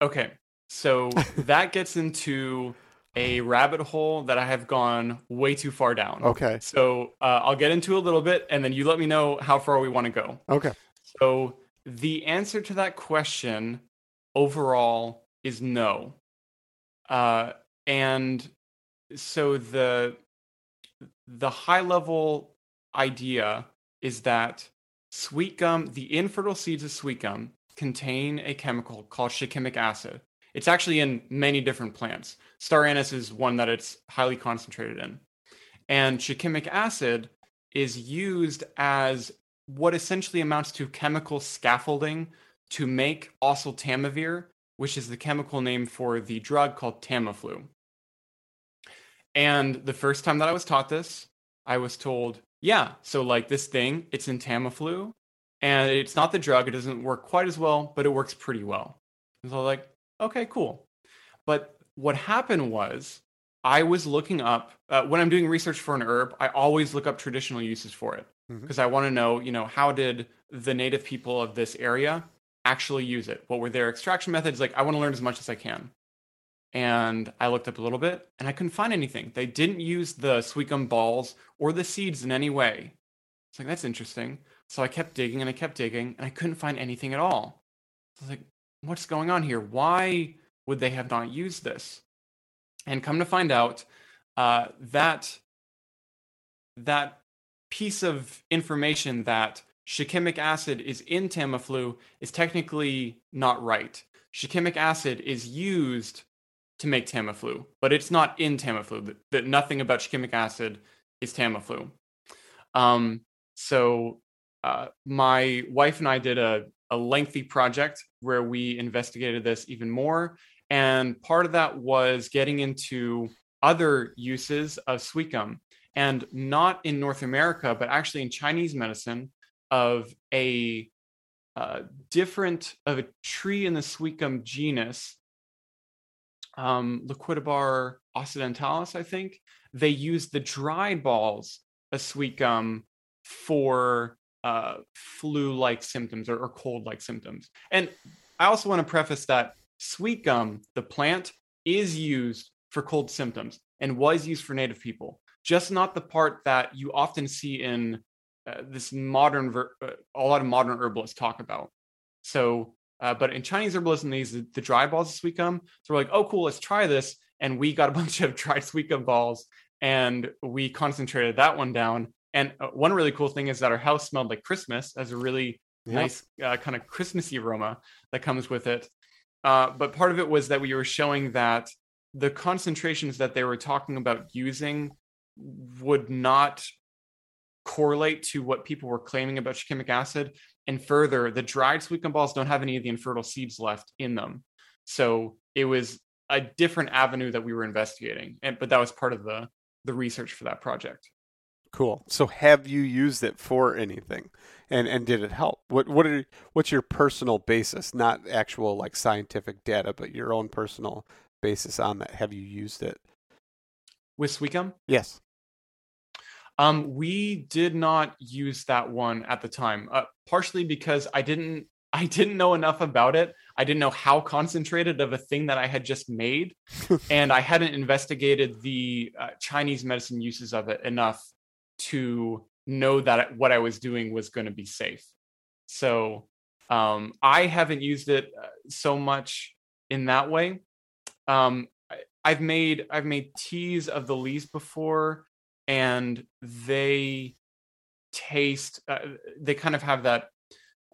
Okay. So that gets into a rabbit hole that I have gone way too far down. Okay. So uh, I'll get into a little bit and then you let me know how far we want to go. Okay. So the answer to that question overall is no. Uh, and so the the high level idea is that sweet gum, the infertile seeds of sweet gum, contain a chemical called shikimic acid. It's actually in many different plants. Star anise is one that it's highly concentrated in. And shikimic acid is used as what essentially amounts to chemical scaffolding to make oseltamivir, which is the chemical name for the drug called Tamiflu. And the first time that I was taught this, I was told, yeah, so like this thing, it's in Tamiflu, and it's not the drug. It doesn't work quite as well, but it works pretty well. And so I was like, okay, cool. But what happened was I was looking up uh, when I'm doing research for an herb. I always look up traditional uses for it because Mhm. I want to know, you know, how did the native people of this area actually use it? What were their extraction methods? Like, I want to learn as much as I can. And I looked up a little bit, and I couldn't find anything. They didn't use the sweet gum balls or the seeds in any way. It's like that's interesting. So I kept digging and I kept digging, and I couldn't find anything at all. I was like, what's going on here? Why would they have not used this? And come to find out, uh, that that piece of information that shikimic acid is in Tamiflu is technically not right. Shikimic acid is used to make Tamiflu, but it's not in Tamiflu. That, nothing about shikimic acid is Tamiflu. Um, so uh, my wife and I did a, a lengthy project where we investigated this even more. And part of that was getting into other uses of gum and not in North America, but actually in Chinese medicine of a uh, different of a tree in the gum genus, um, Liquidambar occidentalis, I think. They use the dried balls of gum for uh, flu-like symptoms or, or cold-like symptoms. And I also want to preface that sweet gum, the plant, is used for cold symptoms and was used for native people just not the part that you often see in uh, this modern ver- uh, a lot of modern herbalists talk about. So uh, but in chinese herbalism they use the, the dry balls of sweet gum. So we're like oh cool let's try this. And we got a bunch of dried sweet gum balls and we concentrated that one down. And uh, one really cool thing is that our house smelled like christmas as a really Yep. nice uh, kind of christmassy aroma that comes with it uh, but part of it was that we were showing that the concentrations that they were talking about using would not correlate to what people were claiming about shikimic acid. And further, the dried sweet gum balls don't have any of the infertile seeds left in them. So it was a different avenue that we were investigating. And but that was part of the the research for that project. Cool. So have you used it for anything? And and did it help? What what are what's your personal basis, not actual like scientific data, but your own personal basis on that? Have you used it? With sweet Yes. Um, we did not use that one at the time, uh, partially because I didn't I didn't know enough about it. I didn't know how concentrated of a thing that I had just made, and I hadn't investigated the uh, Chinese medicine uses of it enough to know that what I was doing was going to be safe. So um, I haven't used it uh, so much in that way. Um, I've made I've made teas of the leaves before, and they taste. Uh, they kind of have that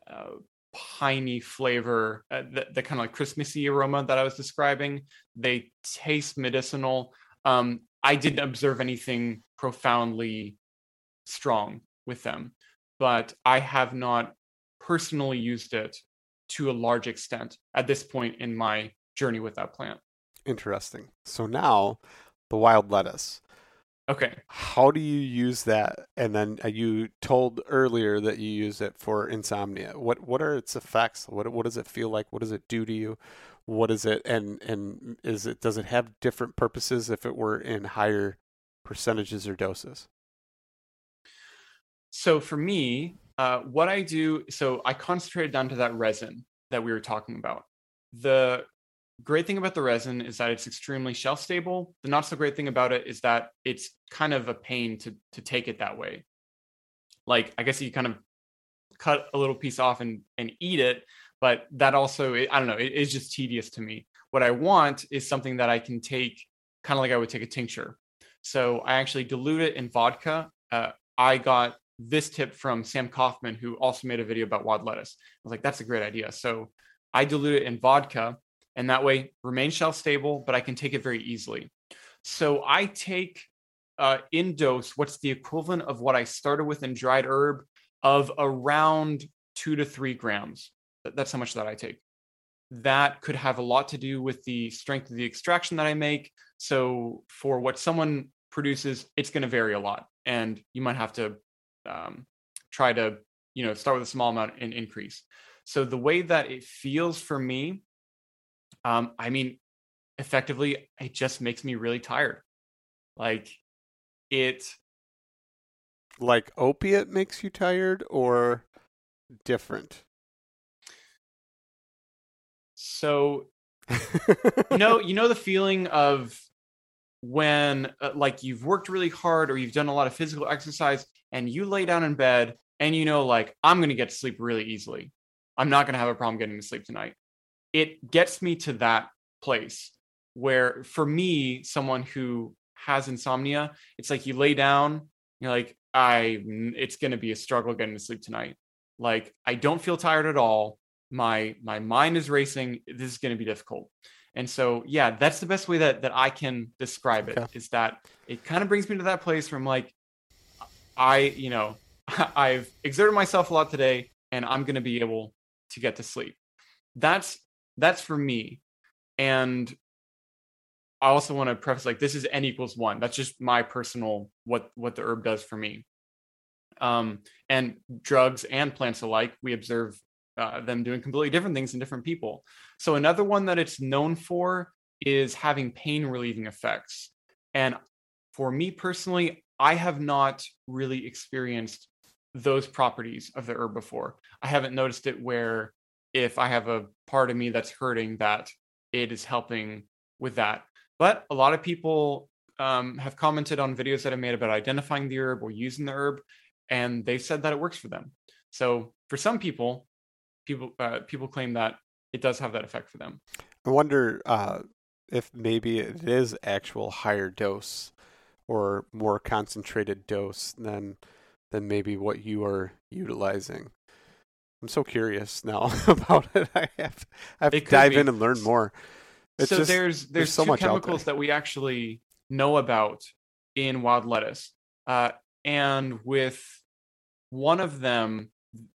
uh, piney flavor, uh, the, the kind of like Christmassy aroma that I was describing. They taste medicinal. Um, I didn't observe anything profoundly strong with them, but I have not personally used it to a large extent at this point in my journey with that plant. Interesting. So now the wild lettuce. Okay. How do you use that? And then uh, you told earlier that you use it for insomnia. What what are its effects? What what does it feel like? What does it do to you? What is it? And and is it does it have different purposes if it were in higher percentages or doses? So for me, uh, what I do, so I concentrated down to that resin that we were talking about. The great thing about the resin is that it's extremely shelf stable. The not so great thing about it is that it's kind of a pain to to take it that way. Like I guess you kind of cut a little piece off and and eat it, but that also I don't know, it is just tedious to me. What I want is something that I can take kind of like I would take a tincture. So I actually dilute it in vodka. Uh, I got this tip from Sam Coffman, who also made a video about wild lettuce. I was like, that's a great idea. So I dilute it in vodka, and that way remain shelf stable, but I can take it very easily. So I take uh, in dose what's the equivalent of what I started with in dried herb of around two to three grams. That's how much that I take. That could have a lot to do with the strength of the extraction that I make. So for what someone produces, it's going to vary a lot, and you might have to um, try to you know, start with a small amount and increase. So the way that it feels for me, um, I mean, effectively, it just makes me really tired. Like it. Like opiate makes you tired, or different. So, you know, you know the feeling of when uh, like you've worked really hard or you've done a lot of physical exercise and you lay down in bed and you know like I'm going to get to sleep really easily. I'm not going to have a problem getting to sleep tonight. It gets me to that place where for me someone who has insomnia, it's like you lay down, you're like I it's going to be a struggle getting to sleep tonight. Like I don't feel tired at all. My my mind is racing. This is going to be difficult. And so, yeah, that's the best way that that I can describe it. Okay. Is that it kind of brings me to that place where I'm like, I, you know, I've exerted myself a lot today, and I'm going to be able to get to sleep. That's that's for me. And I also want to preface like this is n equals one. That's just my personal what what the herb does for me. Um, and drugs and plants alike, we observe uh, them doing completely different things in different people. So another one that it's known for is having pain relieving effects. And for me personally, I have not really experienced those properties of the herb before. I haven't noticed it where if I have a part of me that's hurting, that it is helping with that. But a lot of people um, have commented on videos that I made about identifying the herb or using the herb, and they said that it works for them. So for some people, people uh, people claim that it does have that effect for them. I wonder uh, if maybe it is actual higher dose or more concentrated dose than than maybe what you are utilizing. I'm so curious now about it. I have, I have to dive be. in and learn more. It's so just, there's, there's there's so two chemicals that we actually know about in wild lettuce, uh, and with one of them,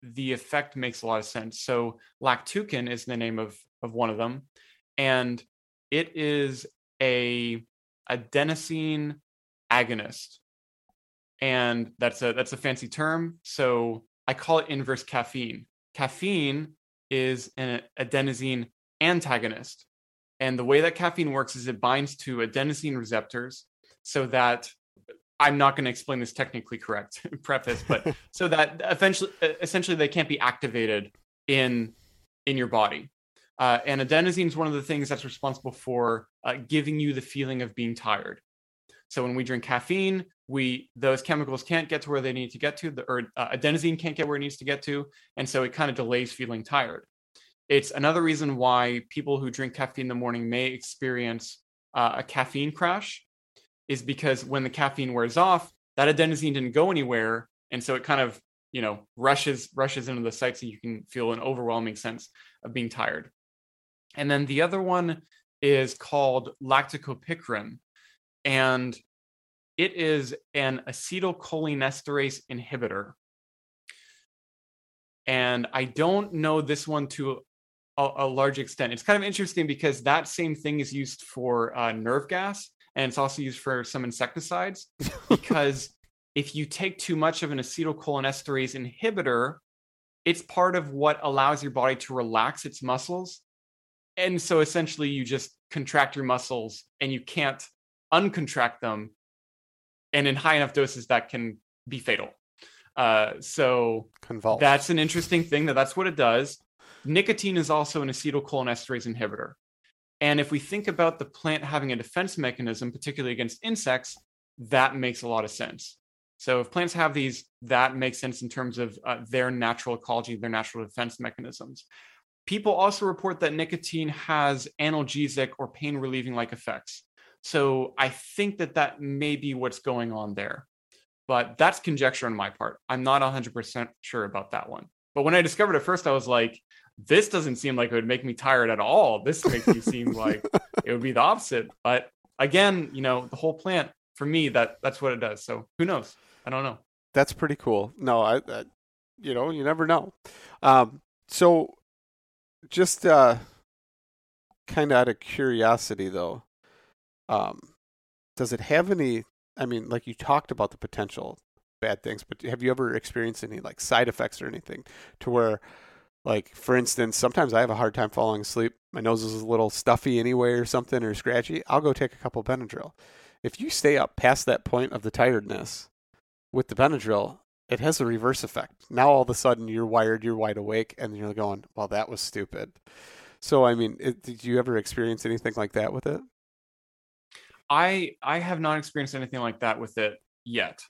the effect makes a lot of sense. So lactucin is the name of of one of them, and it is a adenosine agonist and that's a that's a fancy term. So I call it inverse caffeine. Caffeine is an adenosine antagonist, and the way that caffeine works is it binds to adenosine receptors, so that I'm not going to explain this technically correct preface, but so that eventually, essentially, they can't be activated in in your body. Uh, and adenosine is one of the things that's responsible for uh, giving you the feeling of being tired. So when we drink caffeine, we those chemicals can't get to where they need to get to, the, or uh, adenosine can't get where it needs to get to, and so it kind of delays feeling tired. It's another reason why people who drink caffeine in the morning may experience uh, a caffeine crash, is because when the caffeine wears off, that adenosine didn't go anywhere, and so it kind of you know rushes rushes into the sites, and you can feel an overwhelming sense of being tired. And then the other one is called lactucopicrin and it is an acetylcholinesterase inhibitor. And I don't know this one to a, a, large extent. It's kind of interesting because that same thing is used for uh, nerve gas and it's also used for some insecticides. because if you take too much of an acetylcholinesterase inhibitor, it's part of what allows your body to relax its muscles. And so essentially, you just contract your muscles and you can't uncontract them, and in high enough doses that can be fatal. Uh, so Convulse. that's an interesting thing that that's what it does. Nicotine is also an acetylcholinesterase inhibitor. And if we think about the plant having a defense mechanism, particularly against insects, that makes a lot of sense. So if plants have these, that makes sense in terms of uh, their natural ecology, their natural defense mechanisms. People also report that nicotine has analgesic or pain relieving like effects. So I think that that may be what's going on there. But that's conjecture on my part. I'm not 100% sure about that one. But when I discovered it first, I was like, this doesn't seem like it would make me tired at all. This makes me seem like it would be the opposite. But again, you know, the whole plant for me, that that's what it does. So who knows? I don't know. That's pretty cool. No, I, I you know, you never know. Um, so just uh, kind of out of curiosity, though, um, does it have any? I mean, like you talked about the potential bad things, but have you ever experienced any like side effects or anything to where, like for instance, sometimes I have a hard time falling asleep. My nose is a little stuffy anyway, or something, or scratchy. I'll go take a couple Benadryl. If you stay up past that point of the tiredness with the Benadryl, it has a reverse effect. Now all of a sudden you're wired, you're wide awake, and you're going, "Well, that was stupid." So I mean, it, did you ever experience anything like that with it? I I have not experienced anything like that with it yet,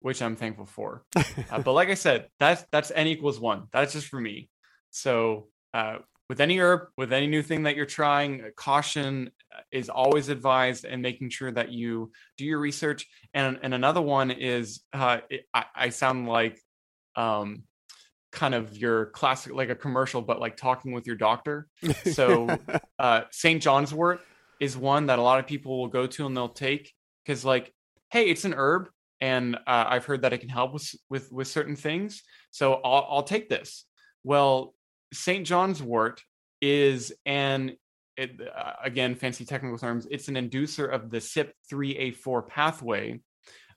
which I'm thankful for. uh, but like I said, that's that's n equals one. That's just for me. So uh, with any herb, with any new thing that you're trying, uh, caution uh, is always advised, and making sure that you do your research. And and another one is uh, it, I, I sound like um, kind of your classic like a commercial, but like talking with your doctor. So uh, St. John's wort is one that a lot of people will go to and they'll take because like hey it's an herb and uh, i've heard that it can help with with with certain things so i'll, I'll take this well st john's wort is an it, uh, again fancy technical terms it's an inducer of the CYP3A4 pathway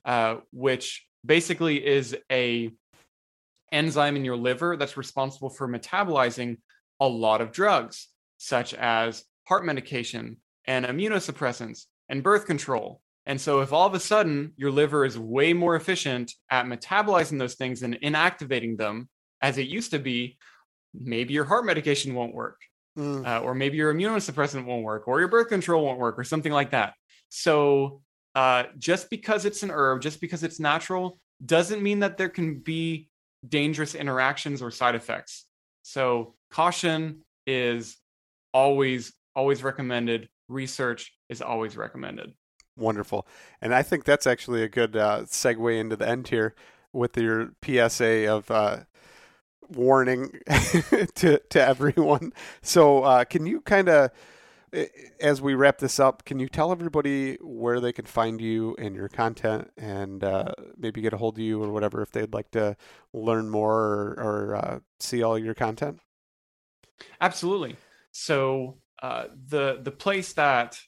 uh, which basically is a enzyme in your liver that's responsible for metabolizing a lot of drugs such as heart medication and immunosuppressants and birth control. And so, if all of a sudden your liver is way more efficient at metabolizing those things and inactivating them as it used to be, maybe your heart medication won't work, mm. uh, or maybe your immunosuppressant won't work, or your birth control won't work, or something like that. So, uh, just because it's an herb, just because it's natural, doesn't mean that there can be dangerous interactions or side effects. So, caution is always, always recommended research is always recommended. Wonderful. And I think that's actually a good uh, segue into the end here with your PSA of uh, warning to, to everyone. So, uh, can you kind of, as we wrap this up, can you tell everybody where they can find you and your content and uh, maybe get a hold of you or whatever if they'd like to learn more or, or uh, see all your content? Absolutely. So, uh, the the place that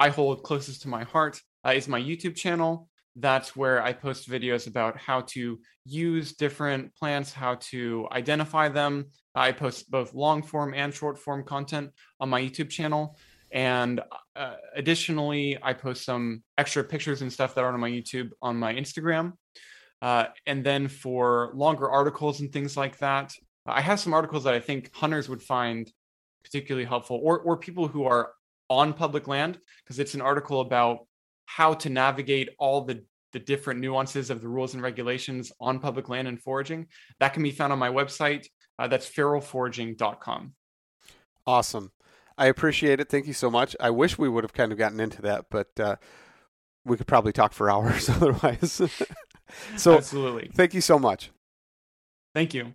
I hold closest to my heart uh, is my YouTube channel. That's where I post videos about how to use different plants, how to identify them. I post both long form and short form content on my YouTube channel. And uh, additionally, I post some extra pictures and stuff that aren't on my YouTube on my Instagram. Uh, and then for longer articles and things like that, I have some articles that I think hunters would find particularly helpful, or or people who are on public land, because it's an article about how to navigate all the the different nuances of the rules and regulations on public land and foraging. That can be found on my website. Uh, that's feralforaging.com. Awesome. I appreciate it. Thank you so much. I wish we would have kind of gotten into that, but uh, we could probably talk for hours otherwise. so, absolutely. Thank you so much. Thank you.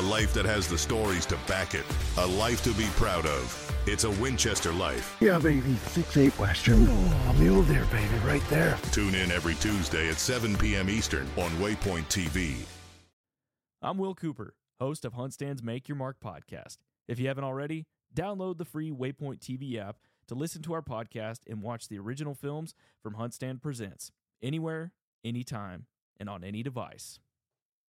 A life that has the stories to back it. A life to be proud of. It's a Winchester life. Yeah, baby. Six eight Western. Oh, mule deer, baby, right there. Tune in every Tuesday at 7 p.m. Eastern on Waypoint TV. I'm Will Cooper, host of HuntStand's Make Your Mark podcast. If you haven't already, download the free Waypoint TV app to listen to our podcast and watch the original films from HuntStand Presents anywhere, anytime, and on any device.